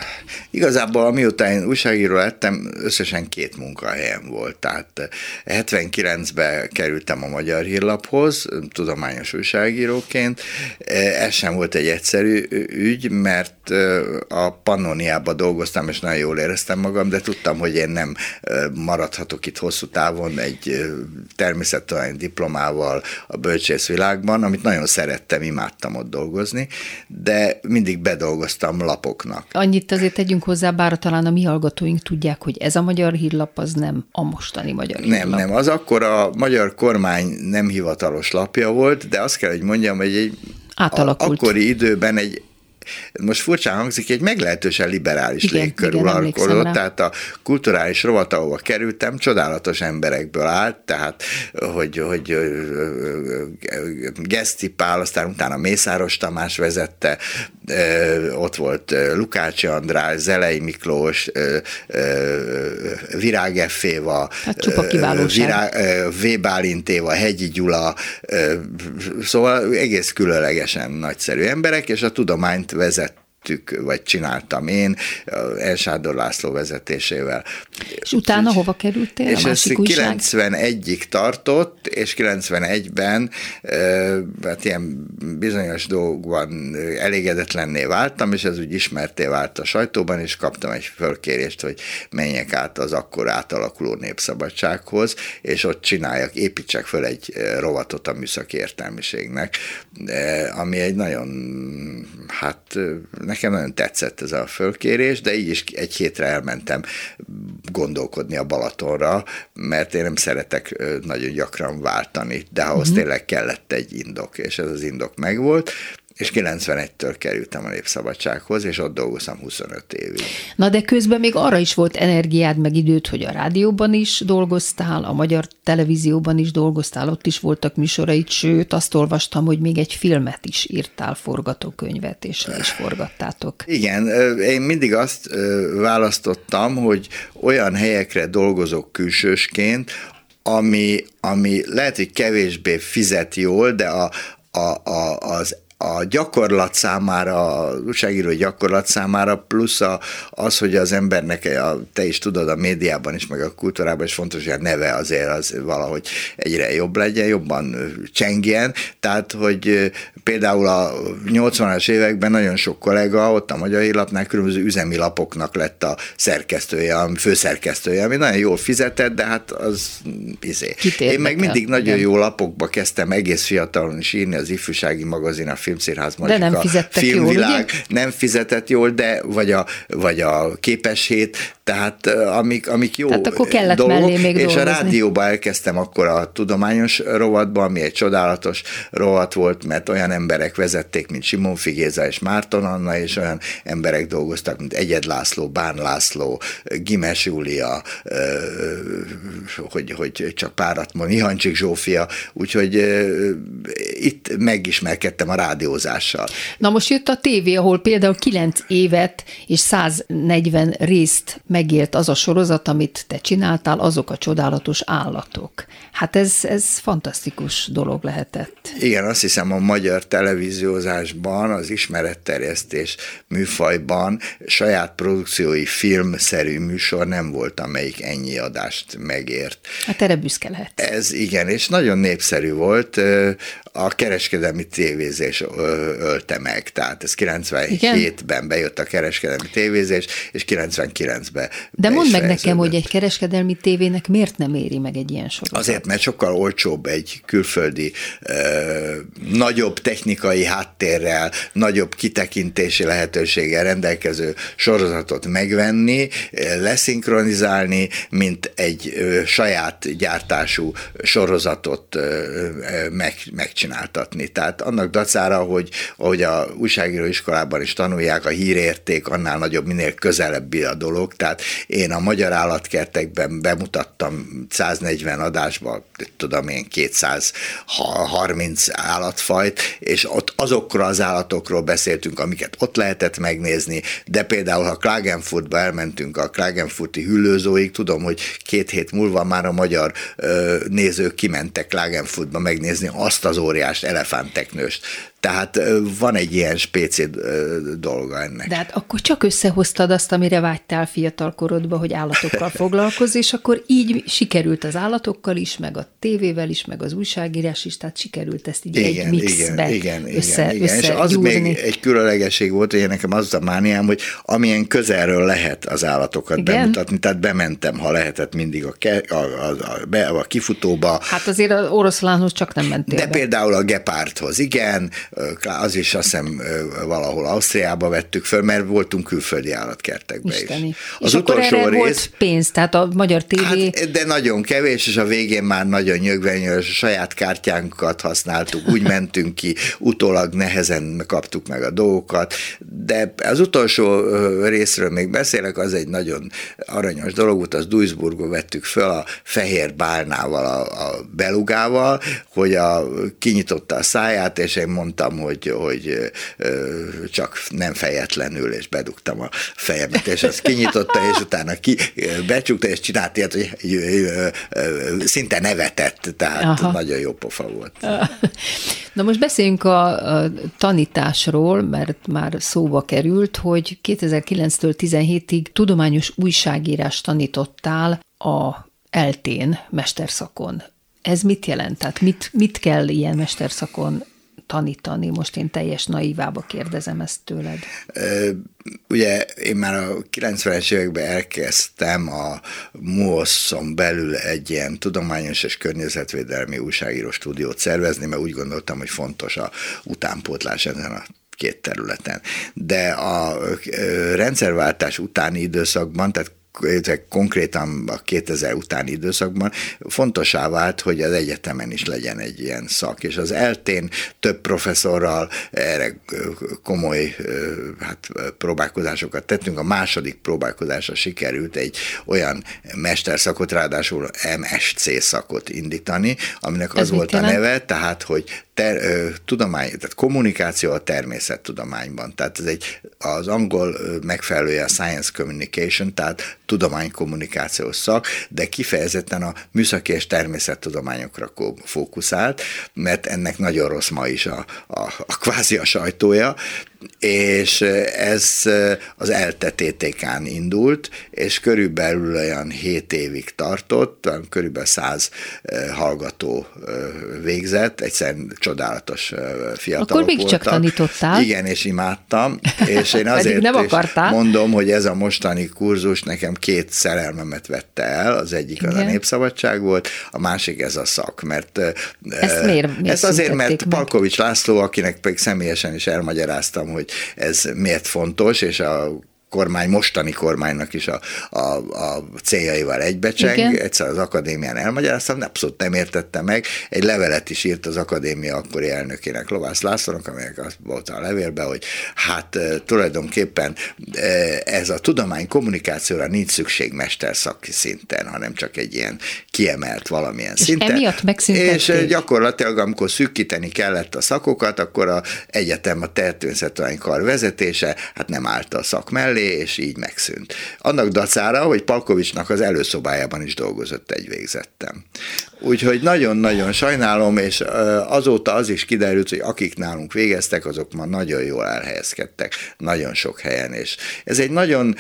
S4: Igazából amiután újságíró lettem, összesen két munkahelyem volt. Tehát 79-ben kerültem a Magyar Hírlaphoz, tudományos újságíróként. Ez sem volt egy egyszerű ügy, mert a Pannoniában dolgoztam, és nagyon jól éreztem magam, de tudtam, hogy én nem maradhatok itt hosszú távon egy természettudományi diplomával a bölcsészvilágban, amit nagyon szerettem, imádtam ott dolgozni, de mindig bedolgoztam lapoknak.
S6: Annyit azért tegyünk hozzá, bár talán a mi hallgatóink tudják, hogy ez a magyar hírlap az nem a mostani magyar hírlap.
S4: Nem, nem, az akkor a magyar kormány nem hivatalos lapja volt, de azt kell, hogy mondjam, hogy egy
S6: Átalakult.
S4: akkori időben egy most furcsán hangzik, egy meglehetősen liberális
S6: Igen,
S4: légkör uralkodott, tehát a kulturális rovat, ahova kerültem, csodálatos emberekből állt, tehát hogy, hogy Geszti Pál, aztán utána Mészáros Tamás vezette, ott volt ö, Lukácsi András, Zelei Miklós, Virág Efféva,
S6: Hát.
S4: Virág, V. Bálint Éva, Hegyi Gyula, szóval egész különlegesen nagyszerű emberek, és a tudományt vezet vezettük, vagy csináltam én, Elsádor László vezetésével.
S6: És utána hova kerültél?
S4: És
S6: a
S4: ez
S6: másik újság?
S4: 91-ig tartott, és 91-ben ö, hát ilyen bizonyos dolgokban elégedetlenné váltam, és ez úgy ismerté vált a sajtóban, és kaptam egy fölkérést, hogy menjek át az akkor átalakuló népszabadsághoz, és ott csináljak, építsek föl egy rovatot a műszaki értelmiségnek, ami egy nagyon, hát nekem nagyon tetszett ez a fölkérés, de így is egy hétre elmentem gondolkodni a Balatonra, mert én nem szeretek nagyon gyakran váltani, de ahhoz uh-huh. tényleg kellett egy indok, és ez az indok megvolt, és 91-től kerültem a Népszabadsághoz, és ott dolgoztam 25 évig.
S6: Na de közben még arra is volt energiád, meg időd, hogy a rádióban is dolgoztál, a magyar televízióban is dolgoztál, ott is voltak műsoraid, sőt, azt olvastam, hogy még egy filmet is írtál, forgatókönyvet, és le is forgattátok.
S4: Igen, én mindig azt választottam, hogy olyan helyekre dolgozok külsősként, ami, ami lehet, hogy kevésbé fizet jól, de a, a, a, az a gyakorlat számára, a újságíró gyakorlat számára, plusz a, az, hogy az embernek, a, te is tudod, a médiában is, meg a kultúrában is fontos, hogy a neve azért az valahogy egyre jobb legyen, jobban csengjen, tehát, hogy például a 80-as években nagyon sok kollega ott a Magyar Hírlapnál különböző üzemi lapoknak lett a szerkesztője, a főszerkesztője, ami nagyon jól fizetett, de hát az izé. Én meg mindig nagyon Igen. jó lapokba kezdtem egész fiatalon is írni, az ifjúsági magazin, a Filmszínház
S2: Magika, de nem fizettek
S4: filmvilág,
S2: jól,
S4: ugye? nem fizetett jól, de vagy a, vagy a képeshét, tehát amik, amik jó
S2: tehát akkor kellett dolgok, mellé még
S4: és
S2: dolgozni.
S4: a rádióba elkezdtem akkor a tudományos rovatba, ami egy csodálatos rovat volt, mert olyan emberek vezették, mint Simon Figéza és Márton Anna, és olyan emberek dolgoztak, mint Egyed László, Bán László, Gimes Júlia, hogy, hogy csak párat mond, Ihancsik Zsófia, úgyhogy itt megismerkedtem a rádiózással.
S2: Na most jött a tévé, ahol például 9 évet és 140 részt megélt az a sorozat, amit te csináltál, azok a csodálatos állatok. Hát ez, ez fantasztikus dolog lehetett.
S4: Igen, azt hiszem a magyar televíziózásban, az ismeretterjesztés műfajban saját produkciói filmszerű műsor nem volt, amelyik ennyi adást megért.
S2: Hát erre büszke lehet.
S4: Ez igen, és nagyon népszerű volt. A kereskedelmi tévézés ölte meg, tehát ez 97-ben bejött a kereskedelmi tévézés, és 99-ben
S2: De mondd meg nekem, hogy egy kereskedelmi tévének miért nem éri meg egy ilyen sorozat?
S4: Azért, mert sokkal olcsóbb egy külföldi, ö, nagyobb technikai háttérrel, nagyobb kitekintési lehetőséggel rendelkező sorozatot megvenni, leszinkronizálni, mint egy ö, saját gyártású sorozatot ö, meg, megcsináltatni. Tehát annak dacára, hogy ahogy a újságíró iskolában is tanulják, a hírérték annál nagyobb, minél közelebbi a dolog. Tehát én a magyar állatkertekben bemutattam 140 adásban, tudom én, 230 állatfajt, és ott azokról az állatokról beszéltünk, amiket ott lehetett megnézni, de például, ha Klagenfurtba elmentünk a Klagenfurti hüllőzóig, tudom, hogy két hét múlva már a magyar ö, nézők kimentek Klagenfurtba megnézni azt az óriás elefánteknőst. Tehát van egy ilyen spéci dolga ennek.
S2: De hát akkor csak összehoztad azt, amire vágytál fiatal korodban, hogy állatokkal [LAUGHS] foglalkozz, és akkor így sikerült az állatokkal is, meg a tévével is, meg az újságírás is, tehát sikerült ezt így igen, egy mixbe igen, igen, össze, igen, igen.
S4: És az még egy különlegesség volt, hogy nekem az a mániám, hogy amilyen közelről lehet az állatokat igen? bemutatni, tehát bementem, ha lehetett mindig a, ke, a, a, a, be, a kifutóba.
S2: Hát azért az oroszlánhoz csak nem mentél
S4: De be. például a gepárthoz, igen, az is azt hiszem valahol Ausztriába vettük föl, mert voltunk külföldi állatkertekben Isteni. is.
S2: Az és utolsó akkor erre rész, volt pénz, tehát a magyar tévé...
S4: Hát, de nagyon kevés, és a végén már nagyon nyögvenyős, a saját kártyánkat használtuk, úgy mentünk ki, utólag nehezen kaptuk meg a dolgokat, de az utolsó részről még beszélek, az egy nagyon aranyos dolog volt, az Duisburgba vettük föl a fehér bálnával, a, a belugával, hogy a, kinyitotta a száját, és én mondtam, mondtam, hogy, hogy csak nem fejetlenül, és bedugtam a fejemet, és azt kinyitotta, és utána ki, becsukta, és csinált ilyet, hogy szinte nevetett, tehát Aha. nagyon jó pofa volt.
S2: Na most beszéljünk a, a tanításról, mert már szóba került, hogy 2009-től 17-ig tudományos újságírás tanítottál a eltén mesterszakon. Ez mit jelent? Tehát mit, mit kell ilyen mesterszakon tanítani? Most én teljes naivába kérdezem ezt tőled.
S4: Ugye én már a 90-es években elkezdtem a MUOSZ-on belül egy ilyen tudományos és környezetvédelmi újságíró stúdiót szervezni, mert úgy gondoltam, hogy fontos a utánpótlás ezen a két területen. De a rendszerváltás utáni időszakban, tehát konkrétan a 2000 utáni időszakban fontosá vált, hogy az egyetemen is legyen egy ilyen szak, és az eltén több professzorral erre komoly hát, próbálkozásokat tettünk. A második próbálkozásra sikerült egy olyan mesterszakot, ráadásul MSC szakot indítani, aminek az Ez volt a neve, tehát, hogy ter, ö, tudomány, tehát kommunikáció a természettudományban. Tehát ez egy, az angol megfelelője a science communication, tehát tudománykommunikációs szak, de kifejezetten a műszaki és természettudományokra fókuszált, mert ennek nagyon rossz ma is a, a, a kvázi a sajtója, és ez az LTTTK-n indult, és körülbelül olyan 7 évig tartott, körülbelül 100 hallgató végzett, egyszerűen csodálatos fiatalok
S2: Akkor még voltak. csak tanítottál.
S4: Igen, és imádtam, és én [LAUGHS] azért
S2: nem
S4: is mondom, hogy ez a mostani kurzus nekem két szerelmemet vette el, az egyik Igen. az a népszabadság volt, a másik ez a szak, mert
S2: ezt miért, miért
S4: ez azért, mert meg? Palkovics László, akinek pedig személyesen is elmagyaráztam, hogy ez miért fontos, és a kormány, mostani kormánynak is a, a, a céljaival egybecseng. Igen. Egyszer az akadémián elmagyaráztam, abszolút nem értette meg. Egy levelet is írt az akadémia akkori elnökének, Lovász Lászlónak, amelyek azt volt a levélben, hogy hát tulajdonképpen ez a tudomány kommunikációra nincs szükség mesterszaki szinten, hanem csak egy ilyen kiemelt valamilyen és szinten.
S2: Emiatt
S4: És gyakorlatilag, amikor szűkíteni kellett a szakokat, akkor a egyetem a természettudománykar vezetése hát nem állt a szak mellé, és így megszűnt. Annak dacára, hogy Palkovicsnak az előszobájában is dolgozott egy végzettem. Úgyhogy nagyon-nagyon sajnálom, és azóta az is kiderült, hogy akik nálunk végeztek, azok ma nagyon jól elhelyezkedtek, nagyon sok helyen, és ez egy nagyon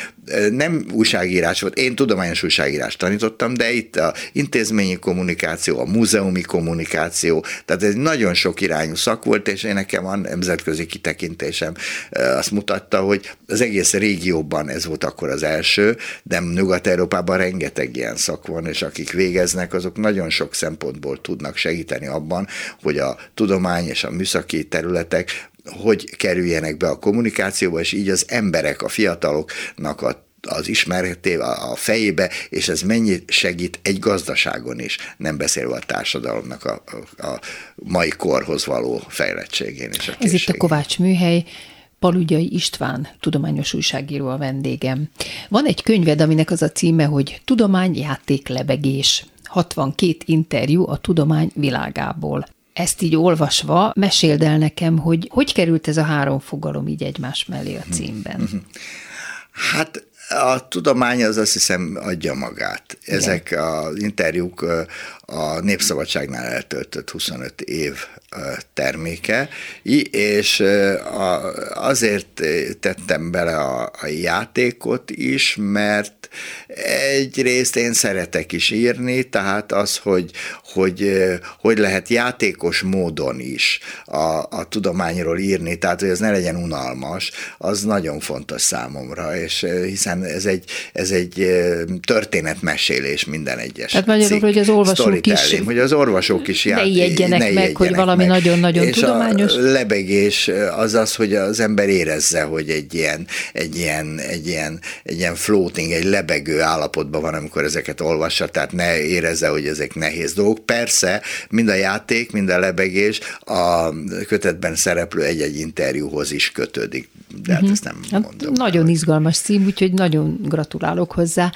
S4: nem újságírás volt, én tudományos újságírást tanítottam, de itt a intézményi kommunikáció, a múzeumi kommunikáció, tehát ez nagyon sok irányú szak volt, és én nekem a nemzetközi kitekintésem azt mutatta, hogy az egész régióban ez volt akkor az első, de Nyugat-Európában rengeteg ilyen szak van, és akik végeznek, azok nagyon sok szempontból tudnak segíteni abban, hogy a tudomány és a műszaki területek hogy kerüljenek be a kommunikációba, és így az emberek, a fiataloknak a az ismeretével a fejébe, és ez mennyi segít egy gazdaságon is, nem beszélve a társadalomnak a, a, mai korhoz való fejlettségén. És a
S2: ez itt a Kovács műhely, Palugyai István, tudományos újságíró a vendégem. Van egy könyved, aminek az a címe, hogy Tudomány, játék, lebegés. 62 interjú a tudomány világából. Ezt így olvasva, meséld el nekem, hogy hogy került ez a három fogalom így egymás mellé a címben.
S4: Hát a tudomány az azt hiszem adja magát. Ezek Igen. az interjúk a Népszabadságnál eltöltött 25 év terméke, és azért tettem bele a, játékot is, mert egyrészt én szeretek is írni, tehát az, hogy hogy, hogy lehet játékos módon is a, a tudományról írni, tehát hogy ez ne legyen unalmas, az nagyon fontos számomra, és hiszen ez egy, ez egy történetmesélés minden egyes
S2: Tehát magyarul, hogy az olvasók is
S4: hogy az orvosok is
S2: ját, ne ijedjenek ne meg, hogy valami nagyon-nagyon tudományos.
S4: a lebegés az az, hogy az ember érezze, hogy egy ilyen, egy ilyen, egy ilyen, egy ilyen floating, egy lebegő állapotban van, amikor ezeket olvassa, tehát ne érezze, hogy ezek nehéz dolgok. Persze, mind a játék, mind a lebegés a kötetben szereplő egy-egy interjúhoz is kötődik, de hát uh-huh. ezt nem hát mondom.
S2: Nagyon izgalmas cím, úgyhogy nagyon gratulálok hozzá.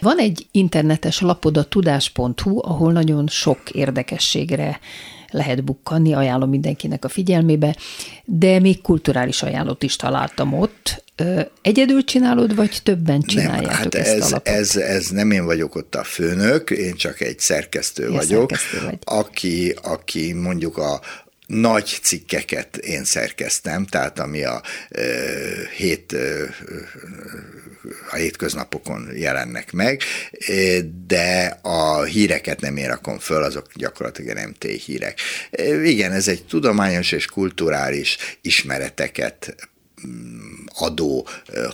S2: Van egy internetes lapod a tudás.hu, ahol nagyon sok érdekességre lehet bukkanni, ajánlom mindenkinek a figyelmébe, de még kulturális ajánlót is találtam ott. Egyedül csinálod, vagy többen csináljátok nem, hát ezt
S4: ez, ez, ez nem én vagyok ott a főnök, én csak egy szerkesztő ja, vagyok, szerkesztő vagy. aki, aki mondjuk a, nagy cikkeket én szerkeztem, tehát ami a e, hét e, a hétköznapokon jelennek meg, de a híreket nem én rakom föl, azok gyakorlatilag MT hírek. Igen, ez egy tudományos és kulturális ismereteket mm, adó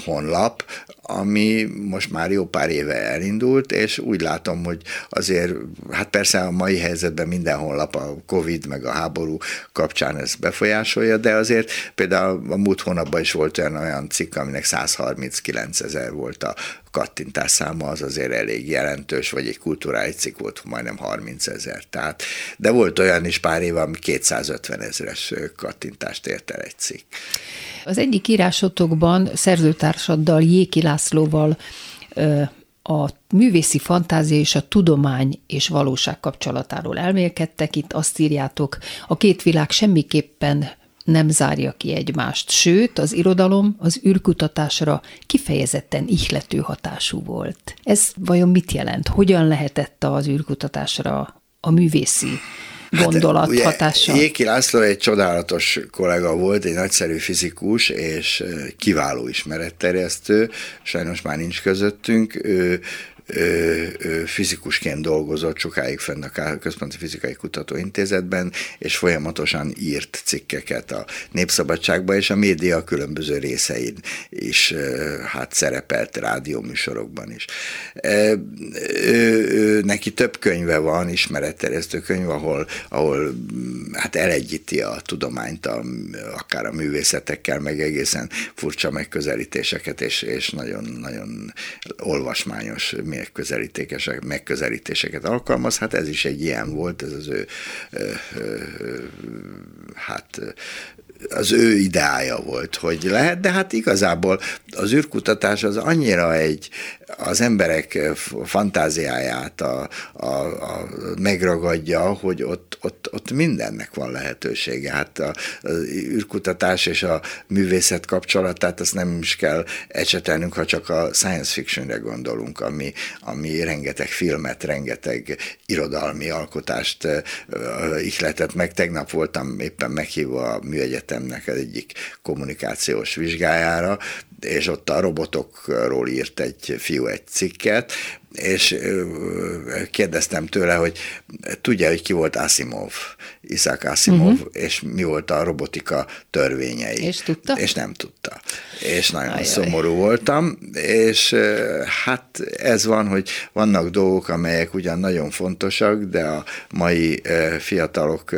S4: honlap, ami most már jó pár éve elindult, és úgy látom, hogy azért, hát persze a mai helyzetben minden honlap a Covid meg a háború kapcsán ez befolyásolja, de azért például a múlt hónapban is volt olyan, olyan cikk, aminek 139 ezer volt a kattintás száma, az azért elég jelentős, vagy egy kulturális cikk volt majdnem 30 ezer. Tehát, de volt olyan is pár év, ami 250 ezeres kattintást ért el egy cikk.
S2: Az egyik írásotokban szerzőtársaddal, Jéki Lászlóval a művészi fantázia és a tudomány és valóság kapcsolatáról elmélkedtek. Itt azt írjátok, a két világ semmiképpen nem zárja ki egymást, sőt, az irodalom az űrkutatásra kifejezetten ihlető hatású volt. Ez vajon mit jelent? Hogyan lehetett az űrkutatásra a művészi gondolat hát, hatása?
S4: Jéki László egy csodálatos kollega volt, egy nagyszerű fizikus és kiváló ismeretterjesztő, sajnos már nincs közöttünk. Ő fizikusként dolgozott sokáig fenn a Központi Fizikai Kutatóintézetben, és folyamatosan írt cikkeket a Népszabadságban, és a média különböző részein is hát szerepelt rádióműsorokban is. Neki több könyve van, ismeretterjesztő könyv, ahol, ahol hát elegyíti a tudományt, a, akár a művészetekkel, meg egészen furcsa megközelítéseket, és, és nagyon, nagyon olvasmányos megközelítéseket, megközelítéseket alkalmaz, hát ez is egy ilyen volt, ez az ő, hát az ő ideája volt, hogy lehet, de hát igazából az űrkutatás az annyira egy, az emberek fantáziáját a, a, a megragadja, hogy ott, ott, ott mindennek van lehetősége. Hát a, az űrkutatás és a művészet kapcsolatát azt nem is kell ecsetelnünk, ha csak a science fictionre gondolunk, ami, ami rengeteg filmet, rengeteg irodalmi alkotást ihletett meg. Tegnap voltam éppen meghívva a műegyetemnek egyik kommunikációs vizsgájára, és ott a robotokról írt egy fiú egy cikket, és kérdeztem tőle, hogy tudja, hogy ki volt Asimov, Isaac Asimov, uh-huh. és mi volt a robotika törvényei.
S2: És tudta?
S4: És nem tudta. És nagyon Ajaj. szomorú voltam, és hát ez van, hogy vannak dolgok, amelyek ugyan nagyon fontosak, de a mai fiatalok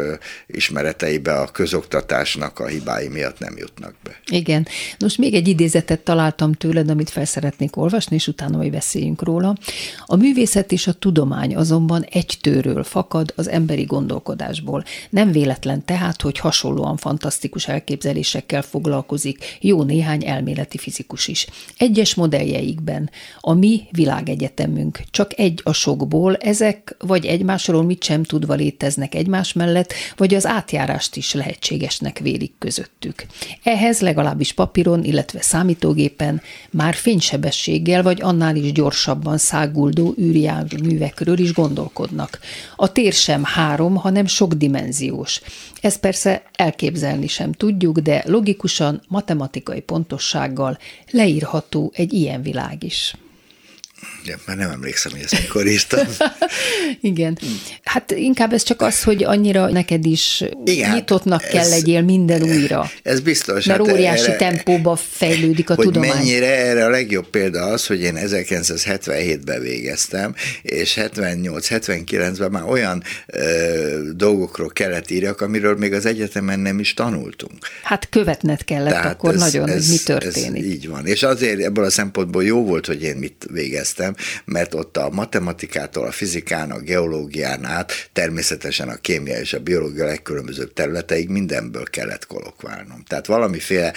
S4: ismereteibe a közoktatásnak a hibái miatt nem jutnak be.
S2: Igen. Most még egy idézetet találtam tőled, amit fel szeretnék olvasni, és utána majd beszéljünk róla. A művészet és a tudomány azonban egy tőről fakad az emberi gondolkodásból. Nem véletlen tehát, hogy hasonlóan fantasztikus elképzelésekkel foglalkozik jó néhány elméleti fizikus is. Egyes modelljeikben a mi világegyetemünk csak egy a sokból, ezek vagy egymásról mit sem tudva léteznek egymás mellett, vagy az átjárást is lehetségesnek vélik közöttük. Ehhez legalábbis papíron, illetve számítógépen már fénysebességgel vagy annál is gyorsabban szág száguldó művekről is gondolkodnak. A tér sem három, hanem sokdimenziós. Ezt persze elképzelni sem tudjuk, de logikusan, matematikai pontossággal leírható egy ilyen világ is.
S4: Ja, már nem emlékszem, hogy ezt mikor írtam. [LAUGHS]
S2: Igen. Hát inkább ez csak az, hogy annyira neked is Igen, nyitottnak ez, kell legyél minden újra.
S4: Ez biztos.
S2: Mert hát óriási erre, tempóba fejlődik a
S4: hogy
S2: tudomány.
S4: mennyire erre a legjobb példa az, hogy én 1977-ben végeztem, és 78-79-ben már olyan ö, dolgokról kellett írjak, amiről még az egyetemen nem is tanultunk.
S2: Hát követned kellett Tehát akkor ez, nagyon, ez, hogy mi történik.
S4: Ez így van. És azért ebből a szempontból jó volt, hogy én mit végeztem, mert ott a matematikától, a fizikán, a geológián át, természetesen a kémia és a biológia legkülönbözőbb területeig mindenből kellett kolokválnom. Tehát valamiféle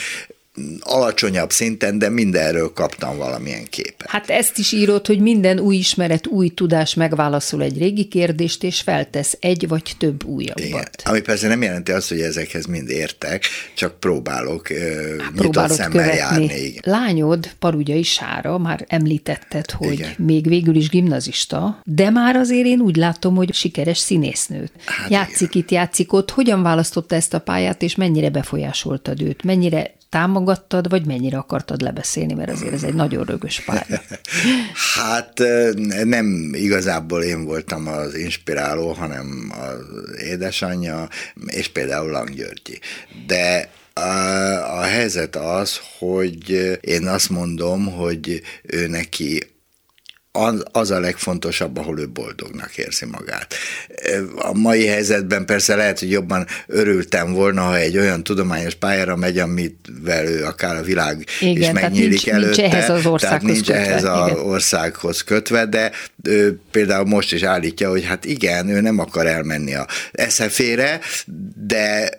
S4: alacsonyabb szinten, de mindenről kaptam valamilyen képet.
S2: Hát ezt is írod, hogy minden új ismeret, új tudás megválaszol egy régi kérdést, és feltesz egy vagy több újabbat. Igen.
S4: Ami persze nem jelenti azt, hogy ezekhez mind értek, csak próbálok hát, nyitott szemmel követni. járni.
S2: Lányod, Parugyai Sára, már említetted, hogy Igen. még végül is gimnazista, de már azért én úgy látom, hogy sikeres színésznőt. Hát játszik igen. itt, játszik ott. Hogyan választotta ezt a pályát, és mennyire befolyásoltad őt? Mennyire támogattad, vagy mennyire akartad lebeszélni, mert azért ez egy nagyon rögös pálya. [LAUGHS]
S4: Hát nem igazából én voltam az inspiráló, hanem az édesanyja, és például Lang Györgyi. De a, a helyzet az, hogy én azt mondom, hogy ő neki az, az a legfontosabb, ahol ő boldognak érzi magát. A mai helyzetben persze lehet, hogy jobban örültem volna, ha egy olyan tudományos pályára megy, amivel ő akár a világ Igen, is megnyílik nincs, előtte.
S2: Nincs ehhez az országhoz
S4: tehát nincs
S2: kötve.
S4: ehhez az országhoz kötve, de ő például most is állítja, hogy hát igen, ő nem akar elmenni a eszefére, de,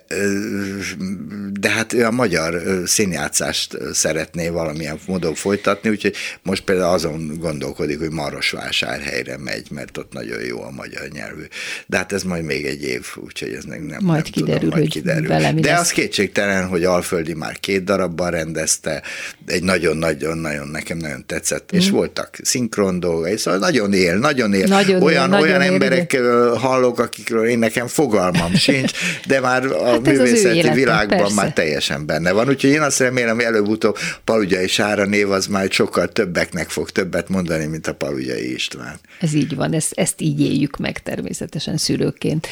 S4: de hát ő a magyar színjátszást szeretné valamilyen módon folytatni, úgyhogy most például azon gondolkodik, hogy Marosvásárhelyre megy, mert ott nagyon jó a magyar nyelvű. De hát ez majd még egy év, úgyhogy ez nem,
S2: majd nem kiderül, tudom, majd kiderül.
S4: Vele De lesz. az kétségtelen, hogy Alföldi már két darabban rendezte, egy nagyon-nagyon-nagyon nekem nagyon tetszett, mm. és voltak szinkron dolgai, szóval nagyon él, nagyon él. Nagyon olyan, él, olyan nagyon emberek él, hallok, akikről én nekem fogalmam [LAUGHS] sincs, de már a hát művészeti világban persze. már teljesen benne van, úgyhogy én azt remélem, hogy előbb-utóbb Palugyai Sára név az már sokkal többeknek fog többet mondani, mint a Palugyai István.
S2: Ez így van, ezt, ezt így éljük meg természetesen szülőként.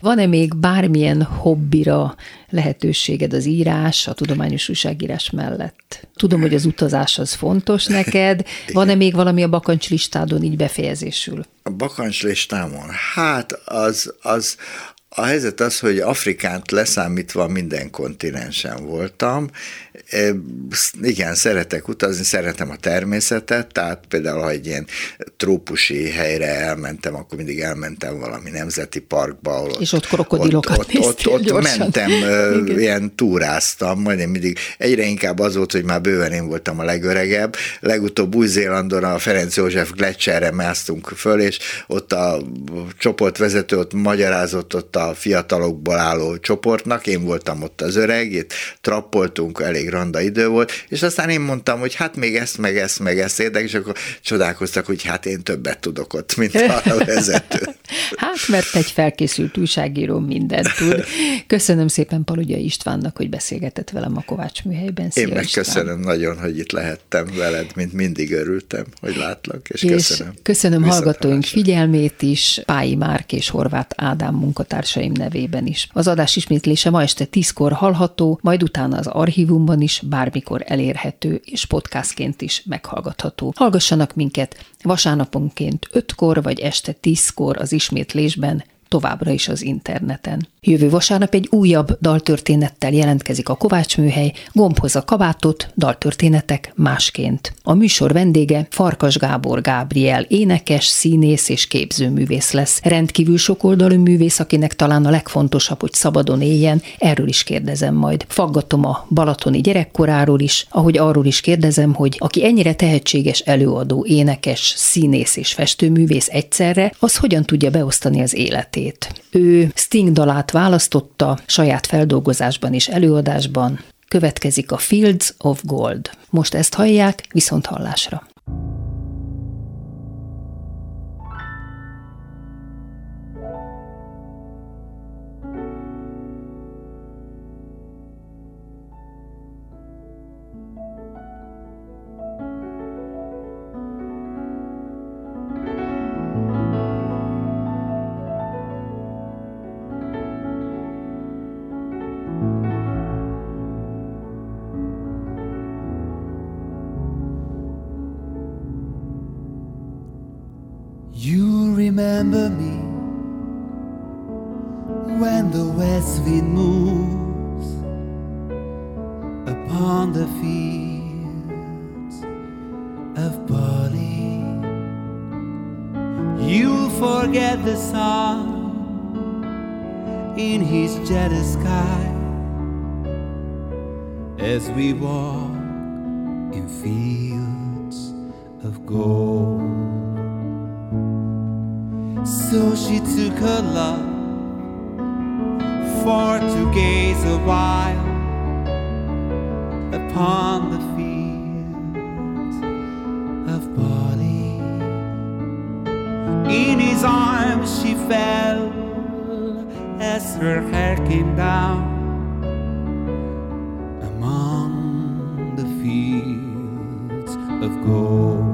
S2: Van-e még bármilyen hobbira lehetőséged az írás, a tudományos újságírás mellett? Tudom, hogy az utazás az fontos neked. [LAUGHS] Van-e még valami a bakancslistádon így befejezésül?
S4: A bakancslistámon? Hát az, az, a helyzet az, hogy Afrikánt leszámítva minden kontinensen voltam. Igen, szeretek utazni, szeretem a természetet, tehát például, ha egy ilyen trópusi helyre elmentem, akkor mindig elmentem valami nemzeti parkba. Ahol
S2: És ott krokodilokat
S4: ott, ott, ott, ott mentem, [LAUGHS] Igen. ilyen túráztam, majd én mindig egyre inkább az volt, hogy már bőven én voltam a legöregebb. Legutóbb Új-Zélandon a Ferenc József Gletscherre másztunk föl, és ott a csoportvezető ott magyarázott ott a fiatalokból álló csoportnak, én voltam ott az öreg, itt trappoltunk, elég randa idő volt, és aztán én mondtam, hogy hát még ezt, meg ezt, meg ezt érdek, és akkor csodálkoztak, hogy hát én többet tudok ott, mint a [LAUGHS] vezető.
S2: Hát, mert egy felkészült újságíró mindent tud. Köszönöm szépen Palugya Istvánnak, hogy beszélgetett velem a Kovács műhelyben.
S4: Szia, én meg István. köszönöm nagyon, hogy itt lehettem veled, mint mindig örültem, hogy látlak, és, és köszönöm.
S2: Köszönöm hallgatóink figyelmét is, Pályi Márk és Horváth Ádám munkatársaim nevében is. Az adás ismétlése ma este tízkor hallható, majd utána az archívumban is bármikor elérhető és podcastként is meghallgatható. Hallgassanak minket vasárnaponként 5-kor vagy este 10-kor az ismétlésben továbbra is az interneten. Jövő vasárnap egy újabb daltörténettel jelentkezik a Kovács műhely, gombhoz a kabátot, daltörténetek másként. A műsor vendége Farkas Gábor Gábriel, énekes, színész és képzőművész lesz. Rendkívül sokoldalú művész, akinek talán a legfontosabb, hogy szabadon éljen, erről is kérdezem majd. Faggatom a balatoni gyerekkoráról is, ahogy arról is kérdezem, hogy aki ennyire tehetséges előadó, énekes, színész és festőművész egyszerre, az hogyan tudja beosztani az életét. Ő Sting dalát választotta saját feldolgozásban és előadásban. Következik a Fields of Gold. Most ezt hallják, viszont hallásra. Remember me when the west wind moves upon the fields of Bali. You'll forget the sun in his jetty sky as we walk in fields of gold. So she took her love for to gaze a while upon the fields of Bali. In his arms she fell as her hair came down among the fields of gold.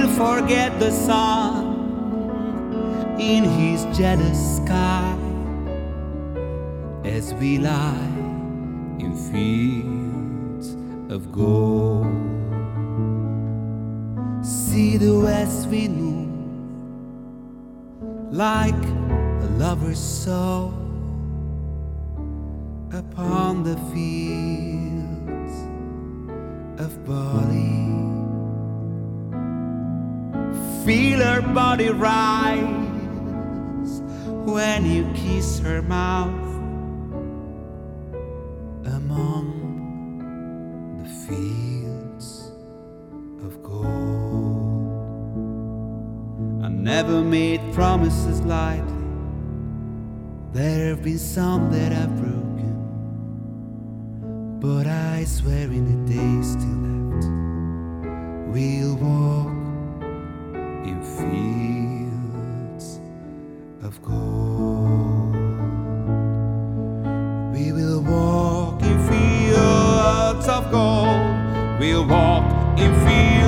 S7: We'll forget the sun in his jealous sky as we lie in fields of gold. See the west wind move like a lover's soul upon the fields of Bali. Feel her body rise when you kiss her mouth among the fields of gold. I never made promises lightly. There have been some that I've broken, but I swear in the days still left, we'll walk in fields of gold. We will walk in fields of gold. We'll walk in fields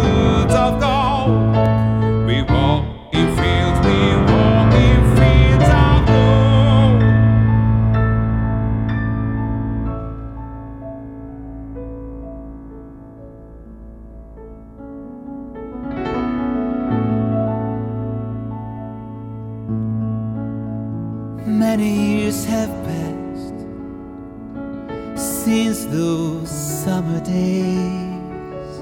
S7: years have passed since those summer days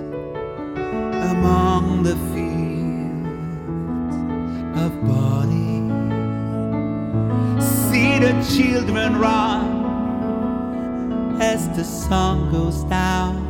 S7: among the fields of Bali. See the children run as the sun goes down